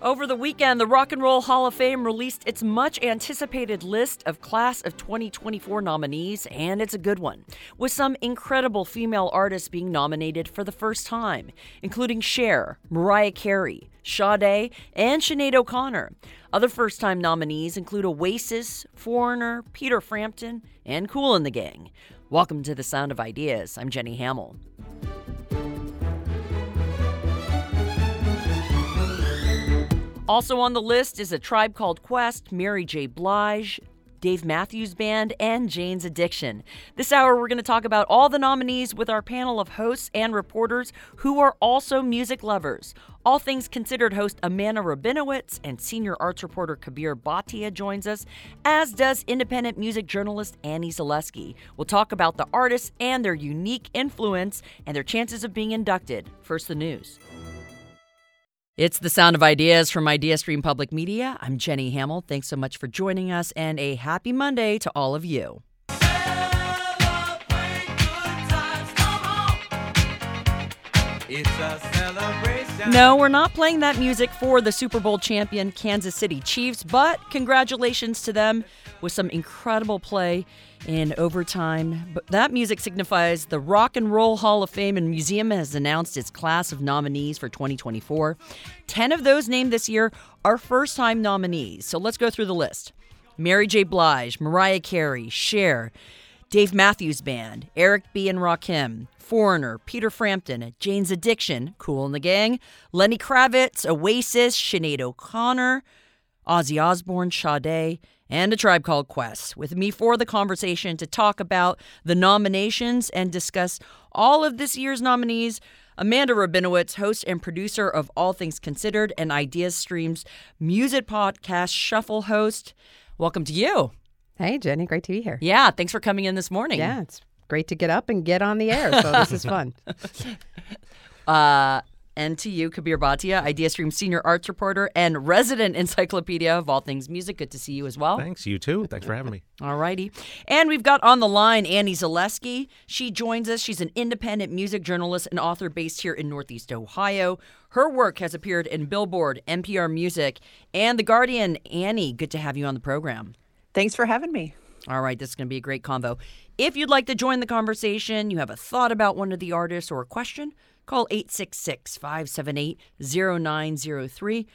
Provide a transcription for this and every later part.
Over the weekend, the Rock and Roll Hall of Fame released its much anticipated list of class of 2024 nominees, and it's a good one, with some incredible female artists being nominated for the first time, including Cher, Mariah Carey, Sade, and Sinead O'Connor. Other first time nominees include Oasis, Foreigner, Peter Frampton, and Kool and the Gang. Welcome to the Sound of Ideas. I'm Jenny Hamel. Also on the list is a tribe called Quest, Mary J. Blige, Dave Matthews Band, and Jane's Addiction. This hour, we're going to talk about all the nominees with our panel of hosts and reporters who are also music lovers. All Things Considered host Amanda Rabinowitz and senior arts reporter Kabir Bhatia joins us, as does independent music journalist Annie Zaleski. We'll talk about the artists and their unique influence and their chances of being inducted. First, the news. It's the sound of ideas from IdeaStream Public Media. I'm Jenny Hamel. Thanks so much for joining us, and a happy Monday to all of you. No, we're not playing that music for the Super Bowl champion Kansas City Chiefs, but congratulations to them with some incredible play in overtime. But that music signifies the Rock and Roll Hall of Fame and Museum has announced its class of nominees for 2024. 10 of those named this year are first time nominees. So let's go through the list Mary J. Blige, Mariah Carey, Cher, Dave Matthews Band, Eric B. and Rakim, Foreigner, Peter Frampton, Jane's Addiction, Kool in the Gang, Lenny Kravitz, Oasis, Sinead O'Connor, Ozzy Osbourne, Sade, and a tribe called Quest. With me for the conversation to talk about the nominations and discuss all of this year's nominees. Amanda Rabinowitz, host and producer of All Things Considered and Ideas Stream's music podcast Shuffle host. Welcome to you. Hey, Jenny, great to be here. Yeah, thanks for coming in this morning. Yeah, it's great to get up and get on the air. So this is fun. uh, and to you, Kabir Bhatia, IdeaStream senior arts reporter and resident encyclopedia of all things music. Good to see you as well. Thanks, you too. Thanks for having me. All righty. And we've got on the line Annie Zaleski. She joins us. She's an independent music journalist and author based here in Northeast Ohio. Her work has appeared in Billboard, NPR Music, and The Guardian. Annie, good to have you on the program. Thanks for having me. All right, this is going to be a great convo. If you'd like to join the conversation, you have a thought about one of the artists or a question, Call 866 578 0903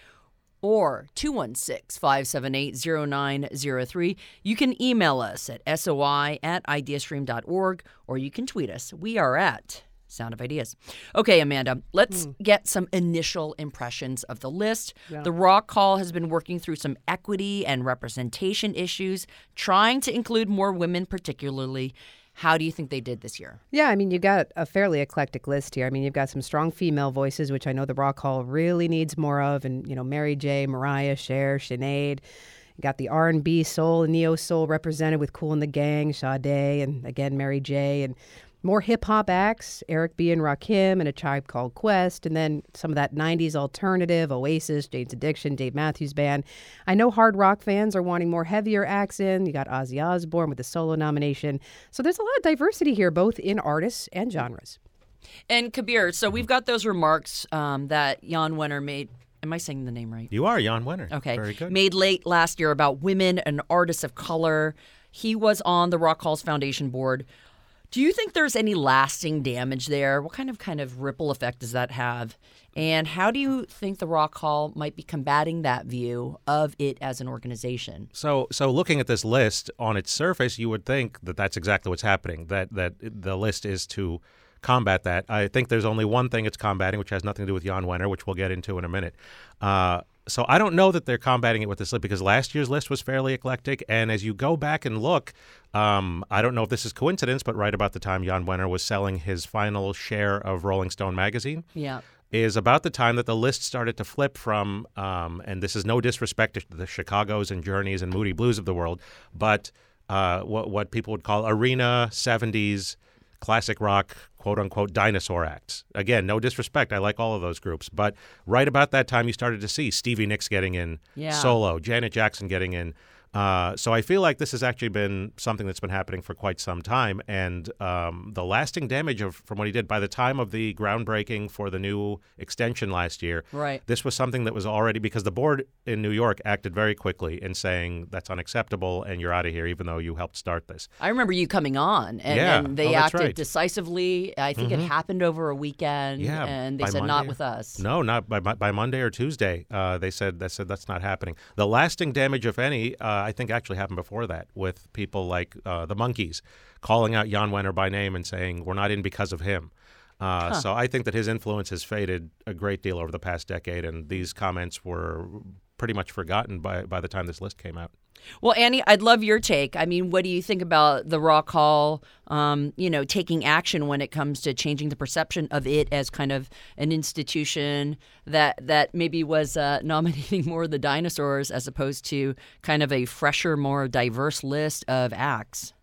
or 216 578 0903. You can email us at soi at ideastream.org or you can tweet us. We are at Sound of Ideas. Okay, Amanda, let's mm. get some initial impressions of the list. Yeah. The Rock Hall has been working through some equity and representation issues, trying to include more women, particularly. How do you think they did this year? Yeah, I mean, you got a fairly eclectic list here. I mean, you've got some strong female voices, which I know the Rock Hall really needs more of, and you know, Mary J, Mariah, Cher, Sinead. You got the R&B soul and neo soul represented with Kool and the Gang, Sade, and again Mary J. And more hip hop acts, Eric B. and Rakim and a tribe called Quest, and then some of that 90s alternative, Oasis, Jane's Addiction, Dave Matthews Band. I know hard rock fans are wanting more heavier acts in. You got Ozzy Osbourne with the solo nomination. So there's a lot of diversity here, both in artists and genres. And Kabir, so we've got those remarks um, that Jan Wenner made Am I saying the name right? You are Jan Wenner. Okay. Very good. Made late last year about women and artists of color. He was on the Rock Hall's foundation board. Do you think there's any lasting damage there? What kind of kind of ripple effect does that have? And how do you think the Rock Hall might be combating that view of it as an organization? So, so looking at this list on its surface, you would think that that's exactly what's happening. That that the list is to combat that. I think there's only one thing it's combating, which has nothing to do with Jan Wenner, which we'll get into in a minute. Uh, so I don't know that they're combating it with this list because last year's list was fairly eclectic. And as you go back and look, um, I don't know if this is coincidence, but right about the time Jan Wenner was selling his final share of Rolling Stone magazine, yeah, is about the time that the list started to flip from, um, and this is no disrespect to the Chicago's and Journeys and Moody Blues of the world, but uh, what what people would call arena '70s classic rock, quote unquote, dinosaur acts. Again, no disrespect. I like all of those groups. But right about that time, you started to see Stevie Nicks getting in yeah. solo, Janet Jackson getting in Uh, so I feel like this has actually been something that's been happening for quite some time, and um, the lasting damage of from what he did by the time of the groundbreaking for the new extension last year. Right. This was something that was already because the board in New York acted very quickly in saying that's unacceptable and you're out of here, even though you helped start this. I remember you coming on, and, Yeah. and they Oh, acted right. decisively. I think it happened over a weekend, Yeah, and they said not Monday. with us. No, not by by by Monday or Tuesday. Uh, they said they said that's not happening. The lasting damage, if any, uh, I think actually happened before that with people like uh, the Monkees calling out Jan Wenner by name and saying we're not in because of him. Uh, So I think that his influence has faded a great deal over the past decade, and these comments were pretty much forgotten by by the time this list came out. Well, Annie, I'd love your take. I mean, what do you think about the Rock Hall, um, you know, taking action when it comes to changing the perception of it as kind of an institution that that maybe was uh, nominating more of the dinosaurs as opposed to kind of a fresher, more diverse list of acts?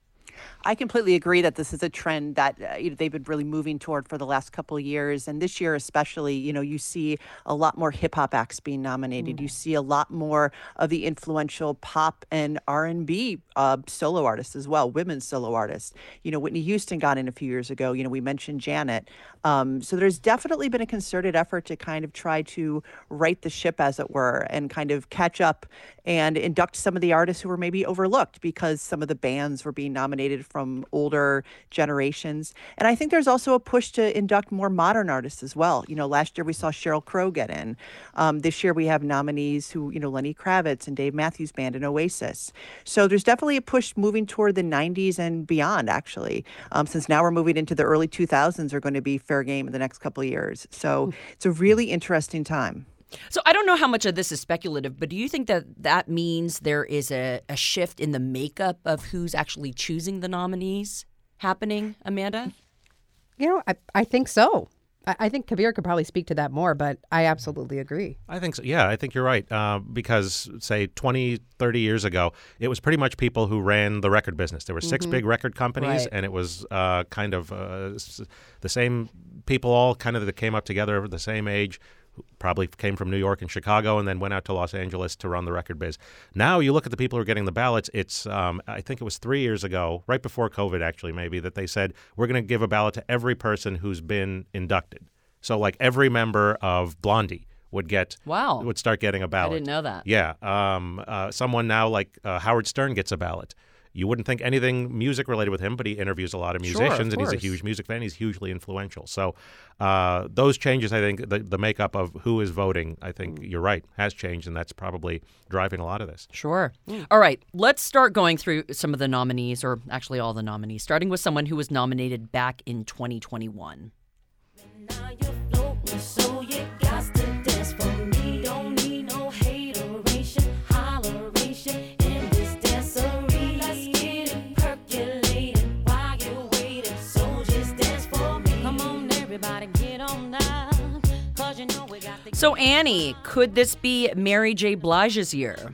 I completely agree that this is a trend that uh, you know, they've been really moving toward for the last couple of years, and this year especially. You know, you see a lot more hip hop acts being nominated. You see a lot more of the influential pop and R and B uh, solo artists as well, women solo artists. You know, Whitney Houston got in a few years ago. You know, we mentioned Janet. Um, so there's definitely been a concerted effort to kind of try to right the ship, as it were, and kind of catch up and induct some of the artists who were maybe overlooked because some of the bands were being nominated from older generations. And I think there's also a push to induct more modern artists as well. You know, last year we saw Sheryl Crow get in. Um, this year we have nominees who, you know, Lenny Kravitz and Dave Matthews Band and Oasis. So there's definitely a push moving toward the 90s and beyond, actually, um, since now we're moving into the early 2000s are going to be fair game in the next couple of years. So it's a really interesting time. So I don't know how much of this is speculative, but do you think that that means there is a, a shift in the makeup of who's actually choosing the nominees happening, Amanda? You know, I, I think so. I, I think Kabir could probably speak to that more, but I absolutely agree. I think so. Yeah, I think you're right. Uh, because, say, 20, 30 years ago, it was pretty much people who ran the record business. There were 6 big record companies, Right. and it was uh, kind of uh, the same people all kind of that came up together, the same age, who probably came from New York and Chicago, and then went out to Los Angeles to run the record biz. Now you look at the people who are getting the ballots. It's, um, I think it was three years ago, right before COVID, actually, maybe, that they said, we're going to give a ballot to every person who's been inducted. So, like every member of Blondie would get Wow. would start getting a ballot. I didn't know that. Yeah, um, uh, someone now like uh, Howard Stern gets a ballot. You wouldn't think anything music related with him, but he interviews a lot of Sure, of musicians, and he's a huge music fan. He's hugely influential. So uh, those changes, I think, the, the makeup of who is voting, I think Mm. you're right, has changed, and that's probably driving a lot of this. Sure. All right, let's start going through some of the nominees, or actually all the nominees, starting with someone who was nominated back in 2021. So, Annie, could this be Mary J. Blige's year?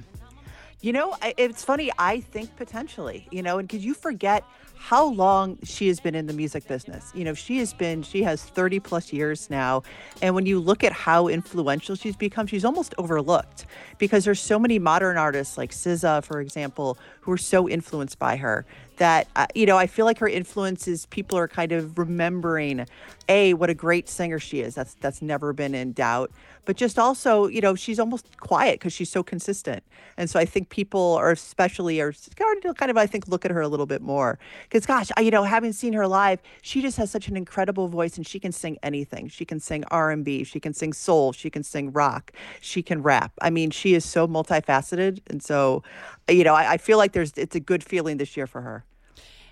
You know, it's funny. I think potentially, you know, and because you forget how long she has been in the music business. You know, she has been, she has 30 plus years now. And when you look at how influential she's become, she's almost overlooked because there's so many modern artists like SZA, for example, who are so influenced by her that, uh, you know, I feel like her influence is people are kind of remembering, A, what a great singer she is. That's, that's never been in doubt but just also, you know, she's almost quiet because she's so consistent. And so I think people are especially are starting to kind of, I think, look at her a little bit more. Because, gosh, I, you know, having seen her live, she just has such an incredible voice, and she can sing anything. She can sing R and B, she can sing soul, she can sing rock, she can rap. I mean, she is so multifaceted, and so, you know, I, I feel like there's it's a good feeling this year for her.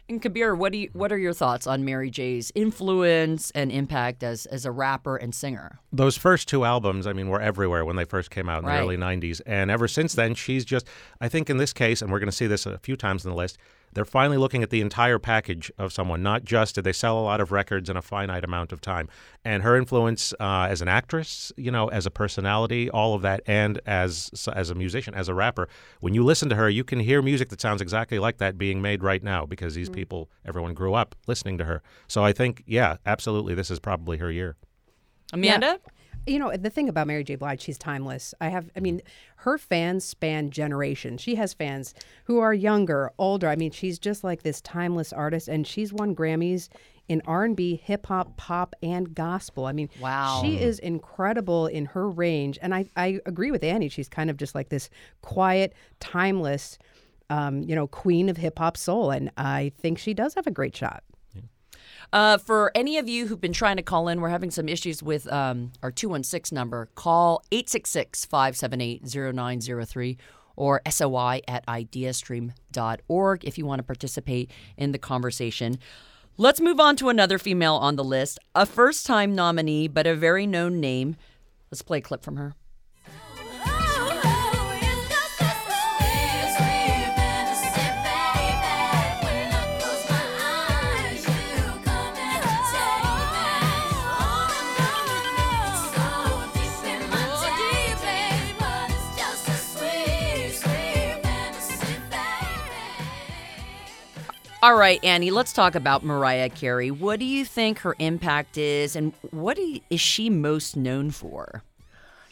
And Kabir, what do you, what are your thoughts on Mary J's influence and impact as as a rapper and singer? those first two albums, I mean, were everywhere when they first came out in Right. the early 90s. And ever since then, she's just, I think in this case, and we're going to see this a few times in the list, they're finally looking at the entire package of someone, not just did they sell a lot of records in a finite amount of time. And her influence uh, as an actress, you know, as a personality, all of that, and as as a musician, as a rapper, when you listen to her, you can hear music that sounds exactly like that being made right now because these people, everyone grew up listening to her. So I think, yeah, absolutely, this is probably her year. Amanda? You know, the thing about Mary J. Blige, she's timeless. I have, I mean, her fans span generations. She has fans who are younger, older. I mean, she's just like this timeless artist, and she's won Grammys in R&B, hip hop, pop, and gospel. I mean, Wow. she is incredible in her range, and I, I agree with Annie. She's kind of just like this quiet, timeless, um, you know, queen of hip hop soul, and I think she does have a great shot. Uh, for any of you who've been trying to call in, we're having some issues with um, our 216 number. Call 866 578 0903 or SOI at ideastream.org if you want to participate in the conversation. Let's move on to another female on the list, a first time nominee, but a very known name. Let's play a clip from her. All right, Annie, let's talk about Mariah Carey. What do you think her impact is, and what you, is she most known for?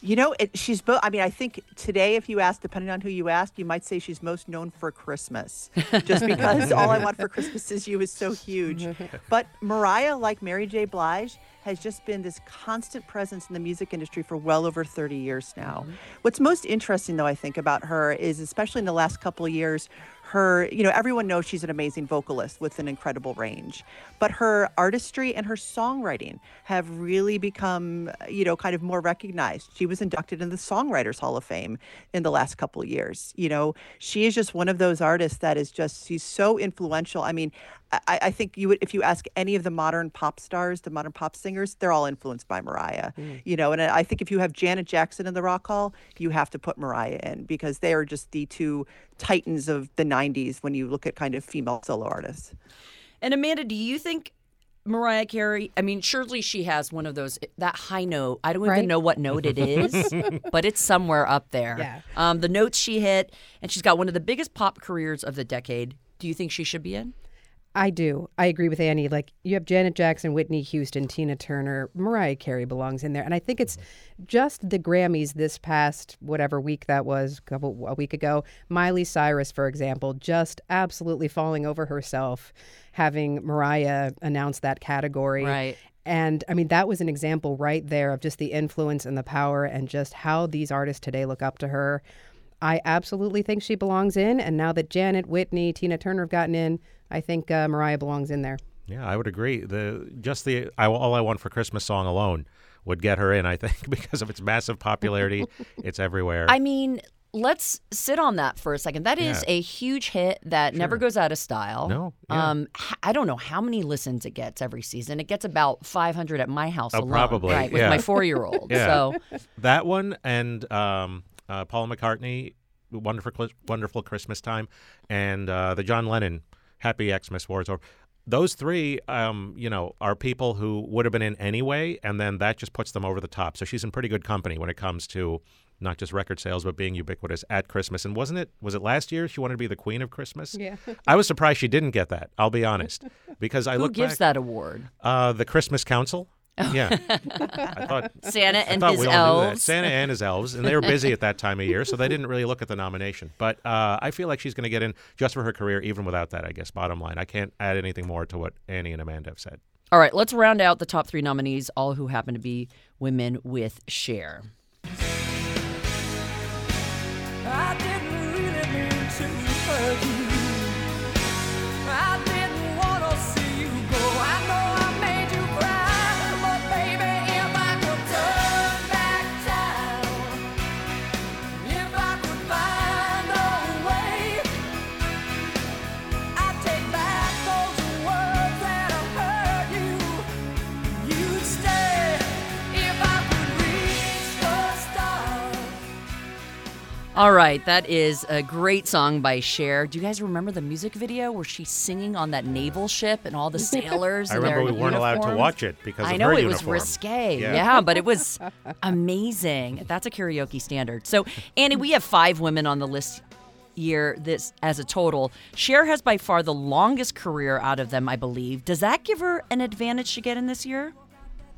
You know, it, she's both. I mean, I think today, if you ask, depending on who you ask, you might say she's most known for Christmas, just because All I Want for Christmas Is You is so huge. But Mariah, like Mary J. Blige, has just been this constant presence in the music industry for well over 30 years now. Mm-hmm. What's most interesting, though, I think, about her is, especially in the last couple of years, her, you know, everyone knows she's an amazing vocalist with an incredible range, but her artistry and her songwriting have really become, you know, kind of more recognized. She was inducted in the Songwriters Hall of Fame in the last couple of years. You know, she is just one of those artists that is just, she's so influential. I mean, I, I think you would, if you ask any of the modern pop stars, the modern pop singers, they're all influenced by Mariah. Mm. You know, and I think if you have Janet Jackson in the Rock Hall, you have to put Mariah in because they are just the two titans of the 90s when you look at kind of female solo artists. And Amanda, do you think Mariah Carey? I mean, surely she has one of those that high note. I don't Right. even know what note it is, but it's somewhere up there. Yeah. Um, the notes she hit, and she's got one of the biggest pop careers of the decade. Do you think she should be in? I do. I agree with Annie. Like you have Janet Jackson, Whitney Houston, Tina Turner, Mariah Carey belongs in there, and I think it's just the Grammys this past whatever week that was, a couple a week ago. Miley Cyrus, for example, just absolutely falling over herself, having Mariah announce that category. Right. And I mean, that was an example right there of just the influence and the power and just how these artists today look up to her. I absolutely think she belongs in. And now that Janet, Whitney, Tina Turner have gotten in, I think uh, Mariah belongs in there. Yeah, I would agree. The just the I, all I want for Christmas song alone would get her in. I think because of its massive popularity, it's everywhere. I mean, let's sit on that for a second. That is Yeah. a huge hit that never goes out of style. No, yeah. Um, h- I don't know how many listens it gets every season. It gets about 500 at my house Oh, alone. probably, Right, with yeah. my four year old. Yeah. So, that one and um, uh, Paul McCartney, wonderful, wonderful Christmas time, and uh, the John Lennon, Happy Xmas Wars. Or those three, um, you know, are people who would have been in anyway, and then that just puts them over the top. So she's in pretty good company when it comes to not just record sales, but being ubiquitous at Christmas. And wasn't it? Was it last year she wanted to be the queen of Christmas? Yeah. I was surprised she didn't get that. I'll be honest, because I look. who look gives back, that award? uh, the Christmas Council. Yeah, I thought Santa I and thought his we all knew that. elves. Santa and his elves, and they were busy at that time of year, so they didn't really look at the nomination. But uh, I feel like she's going to get in just for her career, even without that. I guess. Bottom line, I can't add anything more to what Annie and Amanda have said. All right, let's round out the top three nominees, all who happen to be women with Cher. All right, that is a great song by Cher. Do you guys remember the music video where she's singing on that naval ship and all the sailors? I remember we weren't allowed to watch it because I of know her it was risque, Yeah. yeah. but it was amazing. That's a karaoke standard. So, Annie, we have five women on the list year this as a total. Cher has by far the longest career out of them, I believe. Does that give her an advantage to get in this year?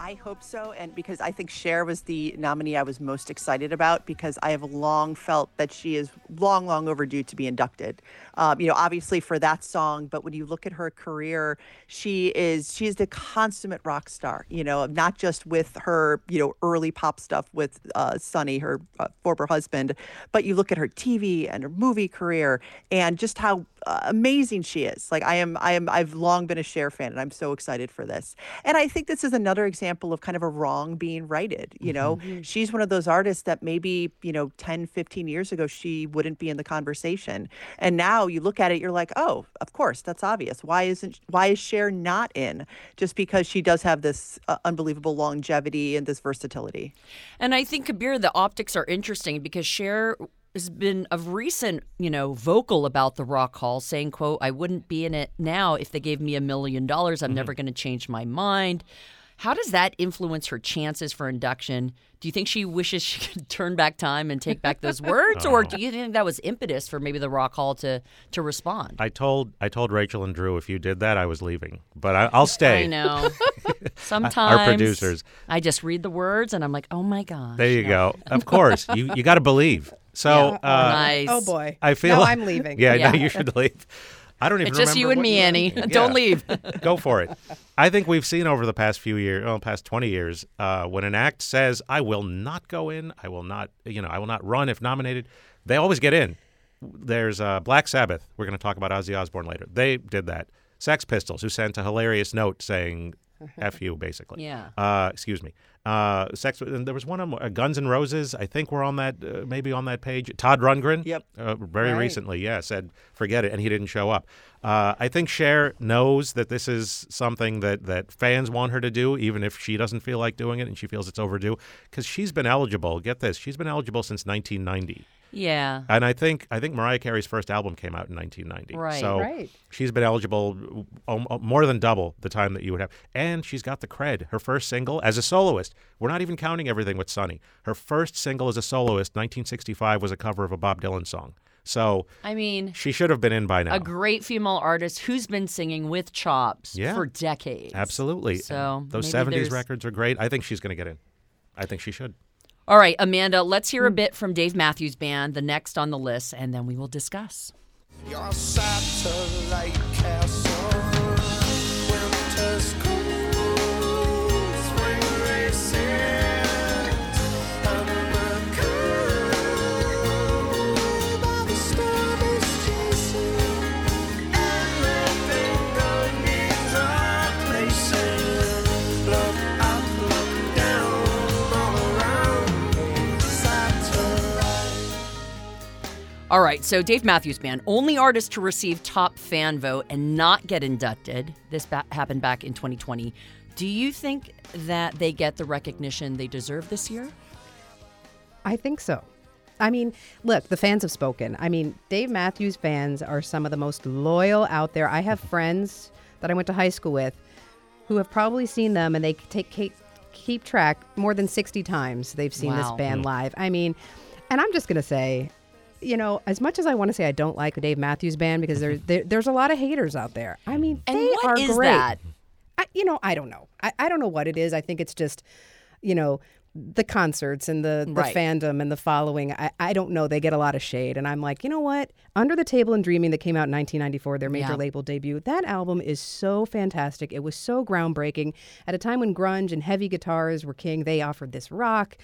I hope so, and because I think Cher was the nominee I was most excited about because I have long felt that she is long, long overdue to be inducted. Um, you know, obviously for that song, but when you look at her career, she is she is the consummate rock star. You know, not just with her you know early pop stuff with uh, Sonny, her uh, former husband, but you look at her TV and her movie career and just how amazing she is. Like I am, I am, I've long been a Cher fan, and I'm so excited for this. And I think this is another example of kind of a wrong being righted. You know, she's one of those artists that maybe you know 10, 15 years ago she wouldn't be in the conversation, and now you look at it, you're like, oh, of course, that's obvious. Why isn't why is Cher not in? Just because she does have this uh, unbelievable longevity and this versatility. And I think Kabir, the optics are interesting because Cher has been of recent, you know, vocal about the Rock Hall, saying, "quote I wouldn't be in it now if they gave me a million dollars. I'm mm-hmm. never going to change my mind." How does that influence her chances for induction? Do you think she wishes she could turn back time and take back those words, or do you think that was impetus for maybe the Rock Hall to to respond? I told I told Rachel and Drew if you did that, I was leaving, but I, I'll stay. I know. Sometimes our producers. I just read the words and I'm like, oh my gosh. There you go. Of course, you you got to believe. So Yeah. uh, nice. Oh boy. I feel No, like- I'm leaving. Yeah, Yeah. no, you should leave. I don't even. It's just you and me, Annie. Don't leave. Go for it. I think we've seen over the past few years, well, past 20 years, uh, when an act says, I will not go in, I will not, you know, I will not run if nominated, they always get in. There's uh, Black Sabbath. We're going to talk about Ozzy Osbourne later. They did that. Sex Pistols, who sent a hilarious note saying, F you, basically. Yeah. Uh, excuse me. Uh, sex. And there was one of uh, Guns N' Roses. I think we're on that, uh, maybe on that page. Todd Rundgren. Yep. Uh, very Right. recently, yeah, said forget it, and he didn't show up. Uh, I think Cher knows that this is something that that fans want her to do, even if she doesn't feel like doing it and she feels it's overdue, because she's been eligible. Get this, she's been eligible since 1990. Yeah. And I think I think Mariah Carey's first album came out in 1990. Right. So Right. she's been eligible um, uh, more than double the time that you would have. And she's got the cred. Her first single as a soloist. We're not even counting everything with Sonny. Her first single as a soloist, 1965, was a cover of a Bob Dylan song. So I mean, she should have been in by now. a great female artist who's been singing with chops Yeah. for decades. Absolutely. So And those 70s there's- records are great. I think she's going to get in. I think she should. All right, Amanda, let's hear a Hmm. bit from Dave Matthews Band, the next on the list, and then we will discuss. Your satellite castle. Winter's cold, spring races, All right, so Dave Matthews Band, only artist to receive top fan vote and not get inducted. This ba- happened back in 2020. Do you think that they get the recognition they deserve this year? I think so. I mean, look, the fans have spoken. I mean, Dave Matthews fans are some of the most loyal out there. I have friends that I went to high school with who have probably seen them and they take keep, track more than 60 times they've seen this Wow. band hmm. live. I mean, and I'm just going to say, you know, as much as I want to say I don't like the Dave Matthews band because there, there there's a lot of haters out there. I mean, And they what are is great. that? I, you know, I don't know. I, I don't know what it is. I think it's just, you know, the concerts and the, the Right. fandom and the following. I, I don't know. They get a lot of shade. And I'm like, you know what? Under the Table and Dreaming that came out in 1994, their major Yeah. label debut, that album is so fantastic. It was so groundbreaking. At a time when grunge and heavy guitars were king, they offered this rock.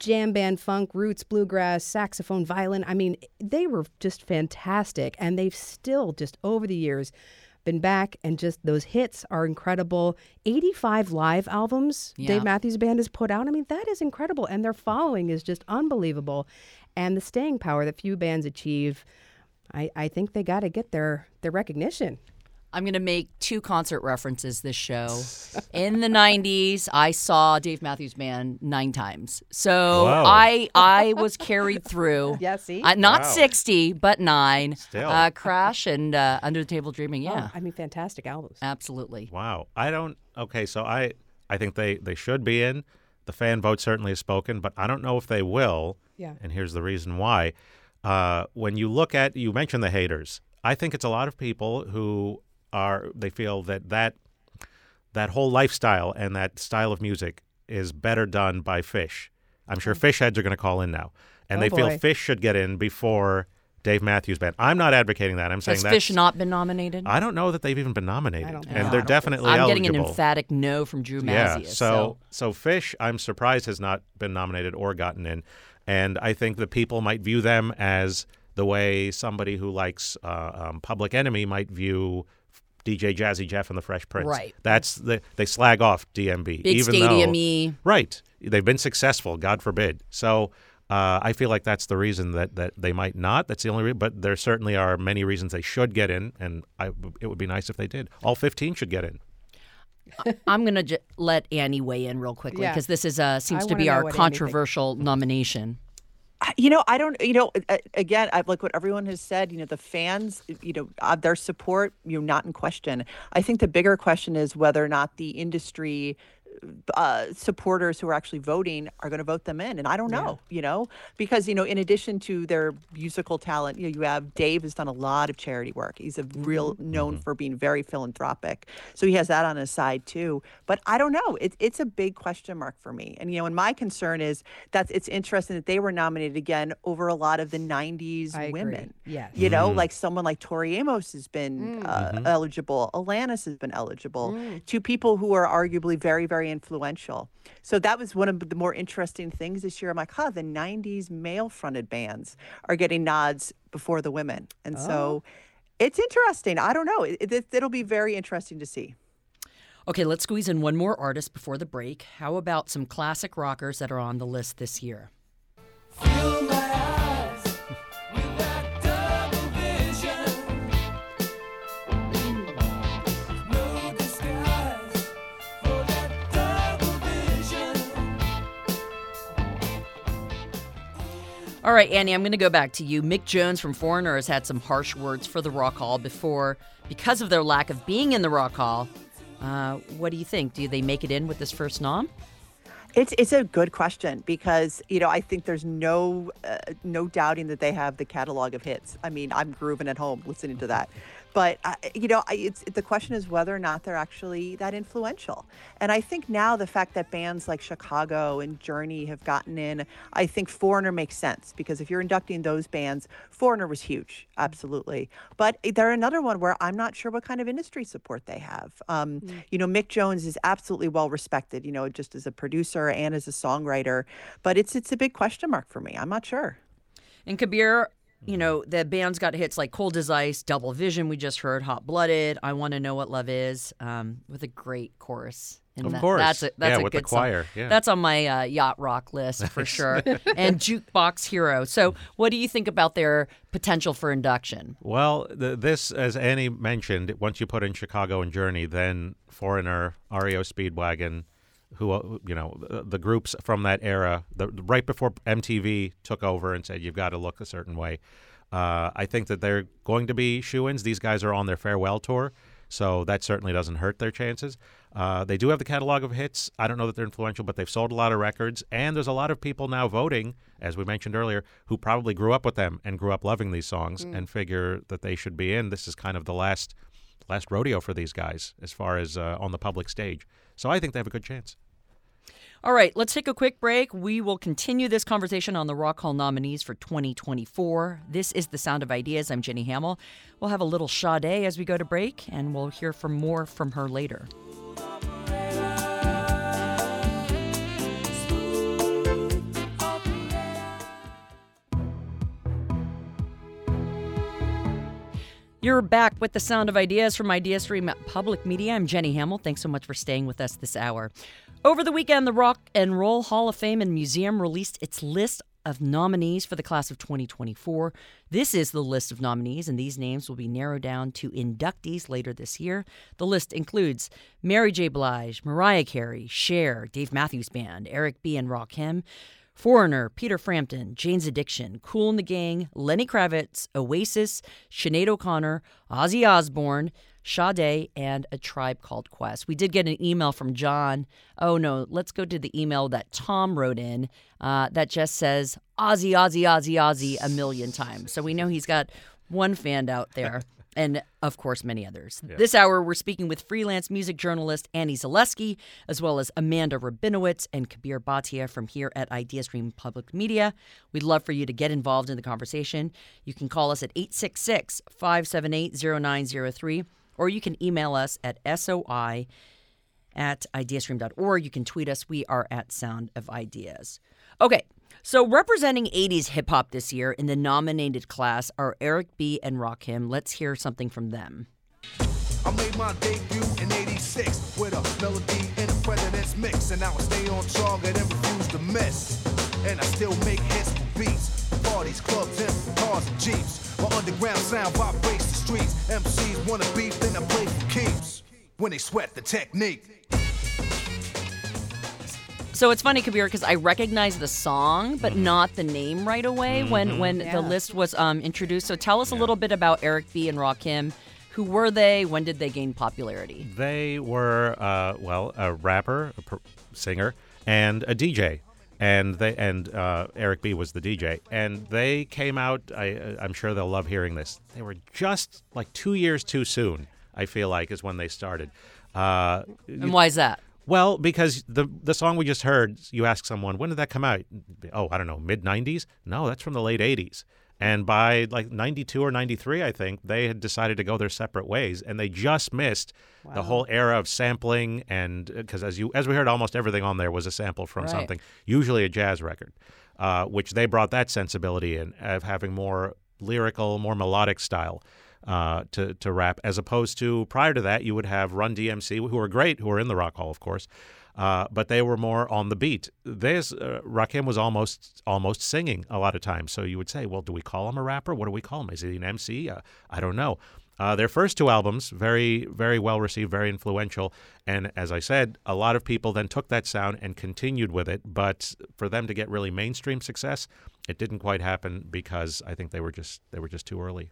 Jam band, funk, roots, bluegrass, saxophone, violin. I mean, they were just fantastic. And they've still, just over the years, been back and just those hits are incredible. 85 live albums Yeah. Dave Matthews Band has put out. I mean, that is incredible. And their following is just unbelievable. And the staying power that few bands achieve, I, I think they got to get their, their recognition. I'm going to make two concert references this show. In the 90s, I saw Dave Matthews Band nine times. So Whoa. I I was carried through. Yeah, see? Uh, not Wow. 60, but nine. Still. Uh, Crash and uh, Under the Table Dreaming. Yeah, Oh, I mean, fantastic albums. absolutely. Wow. I don't. Okay, so I I think they they should be in. The fan vote certainly has spoken, but I don't know if they will. Yeah. And here's the reason why. Uh, when you look at you mentioned the haters, I think it's a lot of people who are they feel that that that whole lifestyle and that style of music is better done by Phish. I'm sure Phish heads are going to call in now, and Oh, they feel. Phish should get in before Dave Matthews Band. I'm not advocating that. I'm saying Has that's. Phish not been nominated? I don't know that they've even been nominated, I don't think and so. they're I don't definitely I'm eligible. getting an emphatic no from Drew Yeah. Mazzius. So, so Phish, I'm surprised has not been nominated or gotten in, and I think the people might view them as the way somebody who likes uh, um, Public Enemy might view DJ Jazzy Jeff and the Fresh Prince. Right. That's the they slag off DMB, big even stadium though right they've been successful. God forbid. So. Uh, I feel like that's the reason that, that they might not. That's the only reason. But there certainly are many reasons they should get in, and I, it would be nice if they did. All 15 should get in. I'm going to j- let Annie weigh in real quickly Yeah. because this is uh, seems I to be our what Annie thinks. controversial nomination. You know, I don't. You know, again, I like what everyone has said. You know, the fans. You know, uh, their support. You know, not in question. I think the bigger question is whether or not the industry uh, supporters who are actually voting are going to vote them in, and I don't know. You know, because you know, in addition to their musical talent, you know, you have Dave has done a lot of charity work. He's a mm-hmm. real mm-hmm. known for being very philanthropic, so he has that on his side too. But I don't know. It, it's a big question mark for me, and you know, and my concern is that it's interesting that they were nominated again over a lot of the '90s I agree. women. Yes. You know, mm-hmm. like someone like Tori Amos has been mm. uh, eligible. Alanis has been eligible. Mm. Two people who are arguably very, very influential. So that was one of the more interesting things this year. I'm like, huh, the 90s male fronted bands are getting nods before the women. And so oh. it's interesting. I don't know. It, it, it'll be very interesting to see. Okay, let's squeeze in one more artist before the break. How about some classic rockers that are on the list this year? Fill All right, Annie, I'm going to go back to you. Mick Jones from Foreigner has had some harsh words for the Rock Hall before because of their lack of being in the Rock Hall. Uh, what do you think? Do they make it in with this first nom? It's it's a good question because you know I think there's no uh, no doubting that they have the catalog of hits. I mean I'm grooving at home listening to that, but uh, you know it's the question is whether or not they're actually that influential. And I think now the fact that bands like Chicago and Journey have gotten in, I think Foreigner makes sense because if you're inducting those bands, Foreigner was huge, absolutely. But they're another one where I'm not sure what kind of industry support they have. Um, You know, Mick Jones is absolutely well respected. You know, just as a producer and as a songwriter, but it's it's a big question mark for me. I'm not sure. And Kabir, you know, the band's got hits like Cold as Ice, Double Vision, we just heard, Hot Blooded, I Want to Know What Love Is, um, with a great chorus. And Of that- course. That's a, that's Yeah, a with the good song. choir, yeah. That's on my uh, yacht rock list for sure. and Jukebox Hero. So, what do you think about their potential for induction? Well, the, this, as Annie mentioned, once you put in Chicago and Journey, then Foreigner, REO Speedwagon, who uh, you know the, the groups from that era, the, right before MTV took over and said you've got to look a certain way. Uh, I think that they're going to be shoe-ins. These guys are on their farewell tour, so that certainly doesn't hurt their chances. Uh, they do have the catalog of hits. I don't know that they're influential, but they've sold a lot of records, and there's a lot of people now voting, as we mentioned earlier, who probably grew up with them and grew up loving these songs and figure that they should be in. This is kind of the last last rodeo for these guys as far as uh, on the public stage. So I think they have a good chance. All right, let's take a quick break. We will continue this conversation on the Rock Hall nominees for 2024. This is The Sound of Ideas. I'm Jenny Hamel. We'll have a little Sade as we go to break, and we'll hear from more from her later. You're back with the sound of ideas from IdeaStream Public Media. I'm Jenny Hamel. Thanks so much for staying with us this hour. Over the weekend, the Rock and Roll Hall of Fame and Museum released its list of nominees for the class of 2024. This is the list of nominees, and these names will be narrowed down to inductees later this year. The list includes Mary J. Blige, Mariah Carey, Cher, Dave Matthews Band, Eric B. and Rakim, Foreigner, Peter Frampton, Jane's Addiction, Kool and the Gang, Lenny Kravitz, Oasis, Sinead O'Connor, Ozzy Osbourne, Sade, and A Tribe Called Quest. We did get an email from John. Oh no, let's go to the email that Tom wrote in uh, that just says Ozzy, Ozzy, Ozzy, Ozzy a million times. So we know he's got one fan out there. And of course many others. This hour, we're speaking with freelance music journalist Annie Zaleski, as well as Amanda Rabinowitz and Kabir Bhatia from here at IdeaStream Public Media. We'd love for you to get involved in the conversation. You can call us at 866 578 0903, or you can email us at SOI at ideastream.org. You can tweet us. We are at Sound of Ideas. Okay, so representing 80s hip hop this year in the nominated class are Eric B. and Rakim. Let's hear something from them. I made my debut in 86 with a melody in a president's mix. And I stay on target and refuse to miss. And I still make hits for beats. Parties, clubs, and cars and jeeps. My underground sound vibrates the streets. MCs wanna beef, then I play for keeps. When they sweat the technique. So it's funny, Kabir, because I recognize the song, but not the name right away when when Yeah. the list was um, introduced. So tell us a little bit about Eric B. and Rakim. Who were they? When did they gain popularity? They were uh, well a rapper, a per- singer, and a DJ. And they and uh, Eric B was the DJ, and they came out. I, I'm sure they'll love hearing this. They were just like two years too soon. I feel like is when they started. Uh, And why is that? Well, because the the song we just heard, you ask someone when did that come out? Oh, I don't know, mid '90s. No, that's from the late '80s. And by like '92 or '93, I think they had decided to go their separate ways, and they just missed the whole era of sampling. And because as you as we heard, almost everything on there was a sample from Right. something, usually a jazz record, uh, which they brought that sensibility in of having more lyrical, more melodic style uh, to to rap, as opposed to prior to that, you would have Run DMC, who were great, who were in the Rock Hall, of course, uh, but they were more on the beat. This uh, Rakim was almost almost singing a lot of times, so you would say, well, do we call him a rapper? What do we call him? Is he an MC? Uh, I don't know. Uh, their first two albums, very, very well received, very influential. And as I said, a lot of people then took that sound and continued with it. But for them to get really mainstream success, it didn't quite happen because I think they were just they were just too early.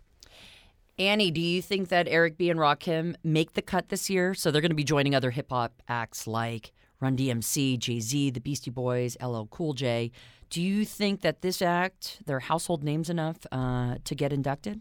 Annie, do you think that Eric B. and Rakim make the cut this year? So they're going to be joining other hip hop acts like Run DMC, Jay Z, the Beastie Boys, LL Cool J. Do you think that this act, they're household names enough uh, to get inducted?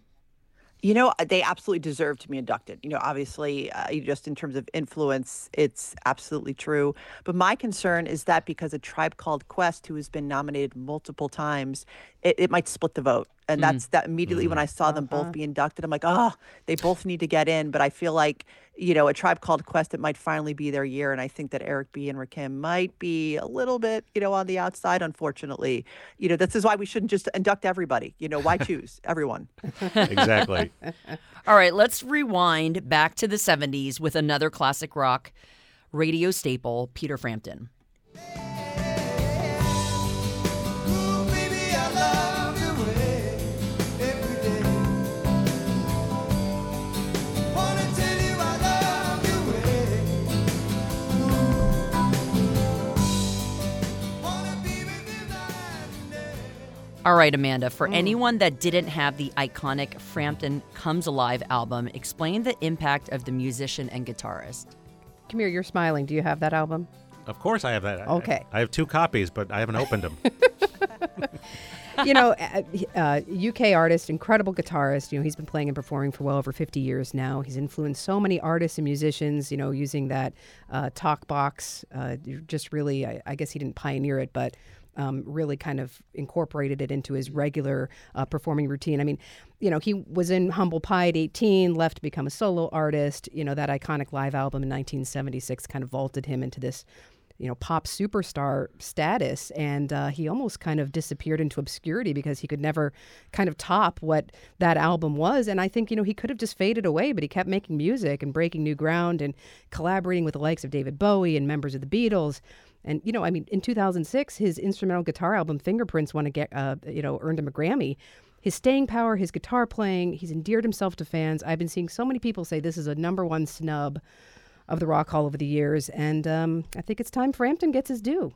You know, they absolutely deserve to be inducted. You know, obviously, uh, just in terms of influence, it's absolutely true. But my concern is that because a tribe called Quest, who has been nominated multiple times, it, it might split the vote. And mm. that's that immediately when mm. I saw them both uh-huh. be inducted, I'm like, oh, they both need to get in. But I feel like, you know, a tribe called Quest, it might finally be their year. And I think that Eric B. and Rakim might be a little bit, you know, on the outside, unfortunately. You know, this is why we shouldn't just induct everybody. You know, why choose everyone? Exactly. All right, let's rewind back to the 70s with another classic rock radio staple, Peter Frampton. All right, Amanda, for anyone that didn't have the iconic Frampton Comes Alive album, explain the impact of the musician and guitarist. Come here, you're smiling. Do you have that album? of course, I have that. I- Okay. I, have two copies, but I haven't opened them. you know, uh, uh, UK artist, incredible guitarist. You know, he's been playing and performing for well over 50 years now. He's influenced so many artists and musicians. You know, using that uh, talk box. Uh, just really, I, I guess he didn't pioneer it, but. Um, really kind of incorporated it into his regular uh, performing routine. I mean, you know, he was in Humble Pie at 18, left to become a solo artist. You know, that iconic live album in 1976 kind of vaulted him into this you know, pop superstar status, and uh, he almost kind of disappeared into obscurity because he could never kind of top what that album was. And I think you know he could have just faded away, but he kept making music and breaking new ground and collaborating with the likes of David Bowie and members of the Beatles. And you know, I mean, in 2006, his instrumental guitar album "Fingerprints" won a get, uh, you know, earned him a Grammy. His staying power, his guitar playing, he's endeared himself to fans. I've been seeing so many people say this is a number one snub of the Rock Hall over the years, and um, I think it's time Frampton gets his due.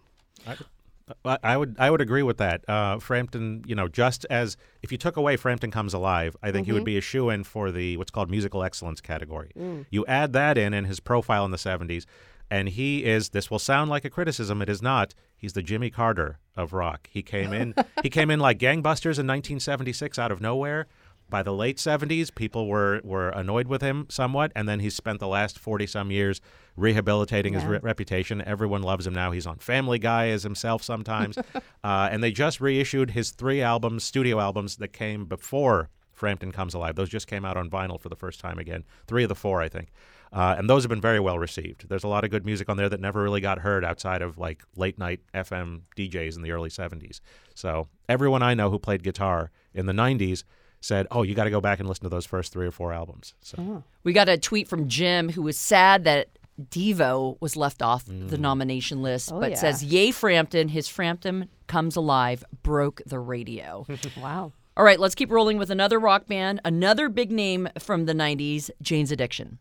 I, I would I would agree with that. Uh, Frampton, you know, just as if you took away Frampton Comes Alive, I think he would be a shoe in for the what's called musical excellence category. You add that in and his profile in the '70s, and he is. This will sound like a criticism. It is not. He's the Jimmy Carter of rock. He came in. he came in like gangbusters in 1976 out of nowhere. By the late 70s, people were, were annoyed with him somewhat, and then he's spent the last 40 some years rehabilitating his re- reputation. Everyone loves him now. He's on Family Guy as himself sometimes. uh, and they just reissued his three albums, studio albums, that came before Frampton Comes Alive. Those just came out on vinyl for the first time again. Three of the four, I think. Uh, and those have been very well received. There's a lot of good music on there that never really got heard outside of like late night FM DJs in the early 70s. So everyone I know who played guitar in the 90s said, "Oh, you got to go back and listen to those first three or four albums." So We got a tweet from Jim who was sad that Devo was left off the nomination list, Oh, but yeah. says, Yay, Frampton. His Frampton Comes Alive broke the radio. Wow. All right, let's keep rolling with another rock band, another big name from the 90s, Jane's Addiction.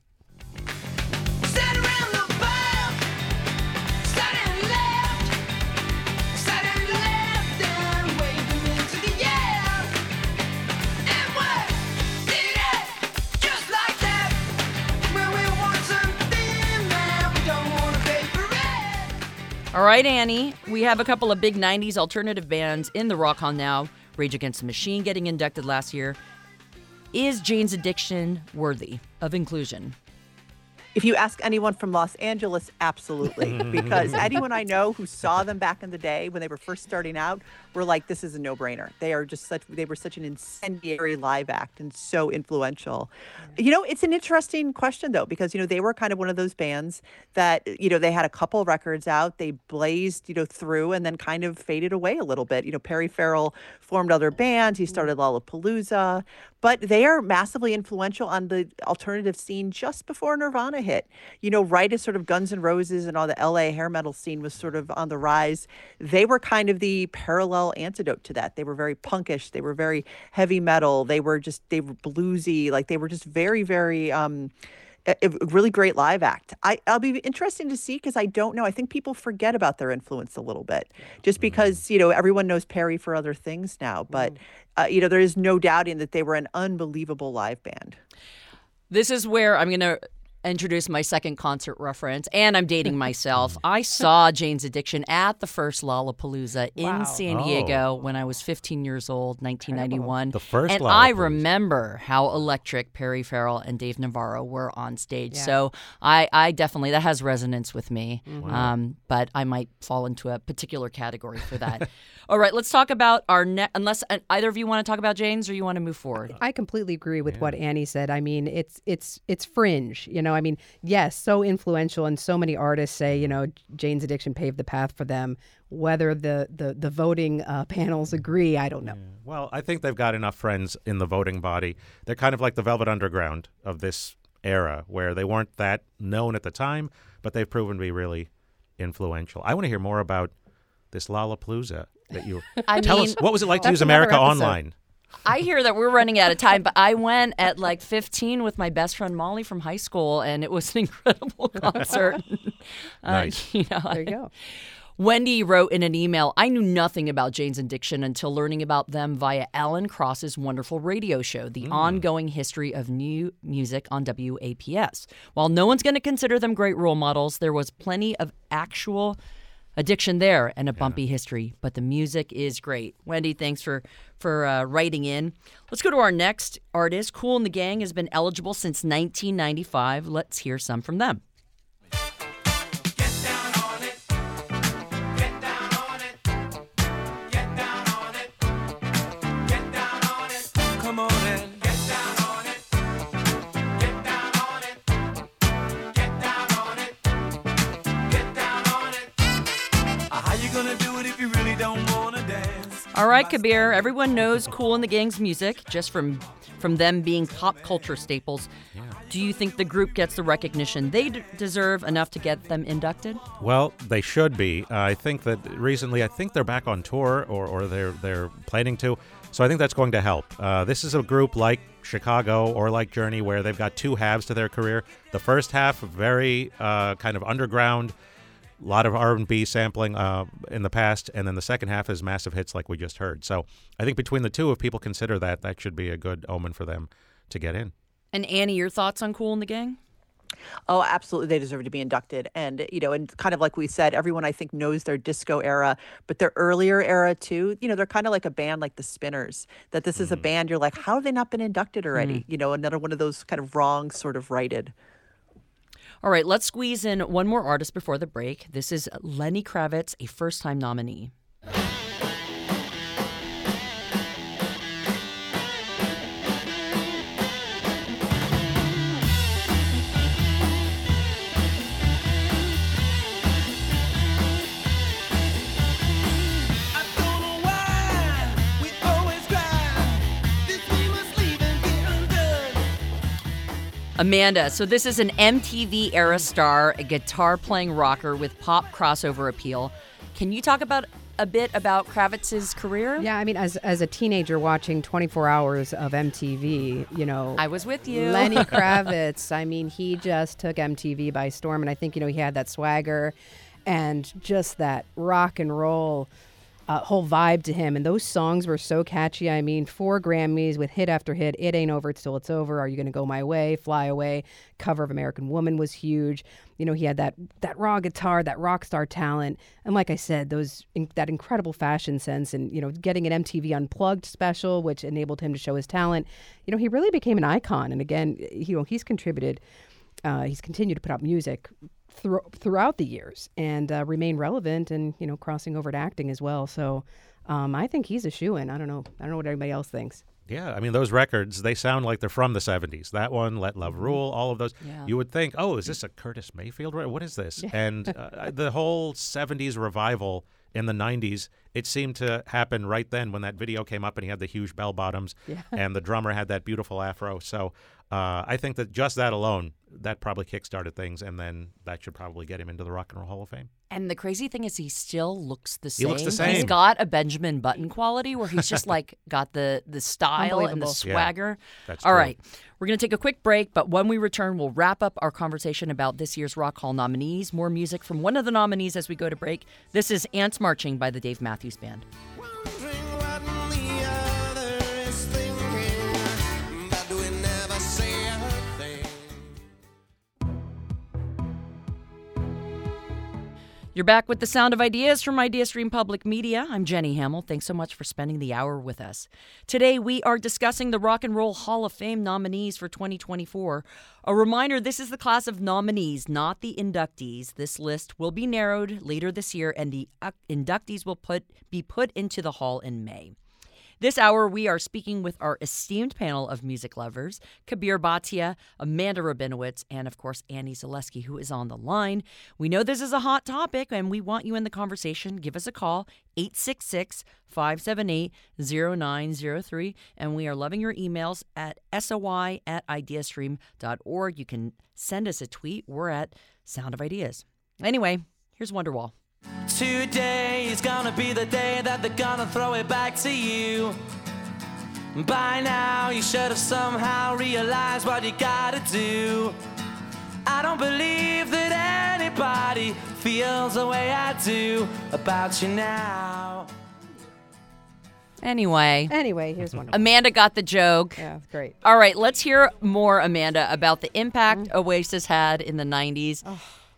All right, Annie, we have a couple of big 90s alternative bands in the Rock Hall now. Rage Against the Machine getting inducted last year. Is Jane's Addiction worthy of inclusion? If you ask anyone from Los Angeles, absolutely. because anyone I know who saw them back in the day when they were first starting out were like, this is a no brainer. They are just such, they were such an incendiary live act and so influential. Mm. You know, it's an interesting question though, because, you know, they were kind of one of those bands that, you know, they had a couple records out, they blazed, you know, through and then kind of faded away a little bit. You know, Perry Farrell formed other bands, he started mm. Lollapalooza, but they are massively influential on the alternative scene just before Nirvana hit. You know, right as sort of Guns N' Roses and all the LA hair metal scene was sort of on the rise, they were kind of the parallel antidote to that. They were very punkish, they were very heavy metal, they were just they were bluesy, like they were just very very um a, a really great live act. I, I'll be interesting to see because I don't know. I think people forget about their influence a little bit, just because you know everyone knows Perry for other things now. But uh, you know there is no doubting that they were an unbelievable live band. This is where I'm going to introduce my second concert reference, and I'm dating myself. I saw Jane's Addiction at the first Lollapalooza in San Diego when I was 15 years old, 1991. The first and I remember how electric Perry Farrell and Dave Navarro were on stage. Yeah. So I, I definitely that has resonance with me. Mm-hmm. Um, but I might fall into a particular category for that. All right, let's talk about our net. Unless uh, either of you want to talk about Jane's, or you want to move forward. I completely agree with what Annie said. I mean, it's it's it's fringe. You know, I mean, yes, so influential, and so many artists say, you know, Jane's Addiction paved the path for them. Whether the the the voting uh, panels agree, I don't know. Well, I think they've got enough friends in the voting body. They're kind of like the Velvet Underground of this era, where they weren't that known at the time, but they've proven to be really influential. I want to hear more about this Lollapalooza that you I tell mean, us. What was it like to use America episode. Online? I hear that we're running out of time, but I went at like 15 with my best friend Molly from high school, and it was an incredible concert. Uh, Nice. you know, There you go. Wendy wrote in an email, I knew nothing about Jane's Addiction until learning about them via Alan Cross's wonderful radio show, The Ongoing History of New Music on WAPS. While no one's going to consider them great role models, there was plenty of actual addiction there and a bumpy history, but the music is great. Wendy, thanks for for uh, writing in. Let's go to our next artist. Kool and the Gang has been eligible since 1995. Let's hear some from them. All right, Kabir. Everyone knows Kool and the Gang's music just from from them being pop culture staples. Do you think the group gets the recognition they d- deserve enough to get them inducted? Well, they should be. Uh, I think that recently, I think they're back on tour, or, or they're they're planning to. So I think that's going to help. Uh, this is a group like Chicago or like Journey, where they've got two halves to their career. The first half, very uh, kind of underground, a lot of R&B sampling uh, in the past, and then the second half is massive hits like we just heard. So I think between the two, if people consider that, that should be a good omen for them to get in. And Annie, your thoughts on Kool and the Gang? Oh, absolutely. They deserve to be inducted. And, you know, and kind of like we said, everyone I think knows their disco era, but their earlier era too, you know, they're kind of like a band like the Spinners, that this is a band you're like, how have they not been inducted already? You know, another one of those kind of wrong sort of righted. All right, let's squeeze in one more artist before the break. This is Lenny Kravitz, a first time nominee. Amanda, so this is an MTV era star, a guitar playing rocker with pop crossover appeal. Can you talk about a bit about Kravitz's career? Yeah, I mean, as as a teenager watching 24 hours of MTV, you know, I was with you. Lenny Kravitz. I mean, he just took MTV by storm, and I think you know he had that swagger, and just that rock and roll. Uh, whole vibe to him, and those songs were so catchy. I mean, four Grammys with hit after hit. It ain't over it's till it's over. Are you gonna go my way? Fly away. Cover of American Woman was huge. You know, he had that that raw guitar, that rock star talent, and like I said, those in, that incredible fashion sense, and you know, getting an MTV Unplugged special, which enabled him to show his talent. You know, he really became an icon, and again, you know, he's contributed. Uh, he's continued to put out music thro- throughout the years and uh, remain relevant, and you know, crossing over to acting as well. So, um, I think he's a shoe in. I don't know. I don't know what everybody else thinks. Yeah, I mean those records, they sound like they're from the 70s. That one, Let Love Rule, all of those. Yeah. You would think, "Oh, is this a Curtis Mayfield? What is this?" And uh, the whole 70s revival in the 90s, it seemed to happen right then when that video came up and he had the huge bell bottoms and the drummer had that beautiful afro. So, uh, I think that just that alone, that probably kickstarted things and then that should probably get him into the Rock and Roll Hall of Fame. And the crazy thing is, he still looks the same. He same. looks the He's same. got a Benjamin Button quality where he's just like got the the style and the Unbelievable. Yeah, swagger. that's All true. right, we're gonna take a quick break, but when we return, we'll wrap up our conversation about this year's Rock Hall nominees. More music from one of the nominees as we go to break. This is Ants Marching by the Dave Matthews Band. Wondering You're back with the sound of ideas from IdeaStream Public Media. I'm Jenny Hamel. Thanks so much for spending the hour with us. Today, we are discussing the Rock and Roll Hall of Fame nominees for 2024. A reminder this is the class of nominees, not the inductees. This list will be narrowed later this year, and the uh, inductees will put, be put into the hall in May. This hour, we are speaking with our esteemed panel of music lovers Kabir Bhatia, Amanda Rabinowitz, and of course, Annie Zaleski, who is on the line. We know this is a hot topic and we want you in the conversation. Give us a call, 866 578 0903. And we are loving your emails at soy at ideastream.org. You can send us a tweet. We're at Sound of Ideas. Anyway, here's Wonderwall. Today is gonna be the day that they're gonna throw it back to you. By now, you should have somehow realized what you gotta do. I don't believe that anybody feels the way I do about you now. Anyway, Anyway, here's one. Amanda got the joke. yeah, it's great. All right, let's hear more, Amanda, about the impact mm-hmm. Oasis had in the 90s,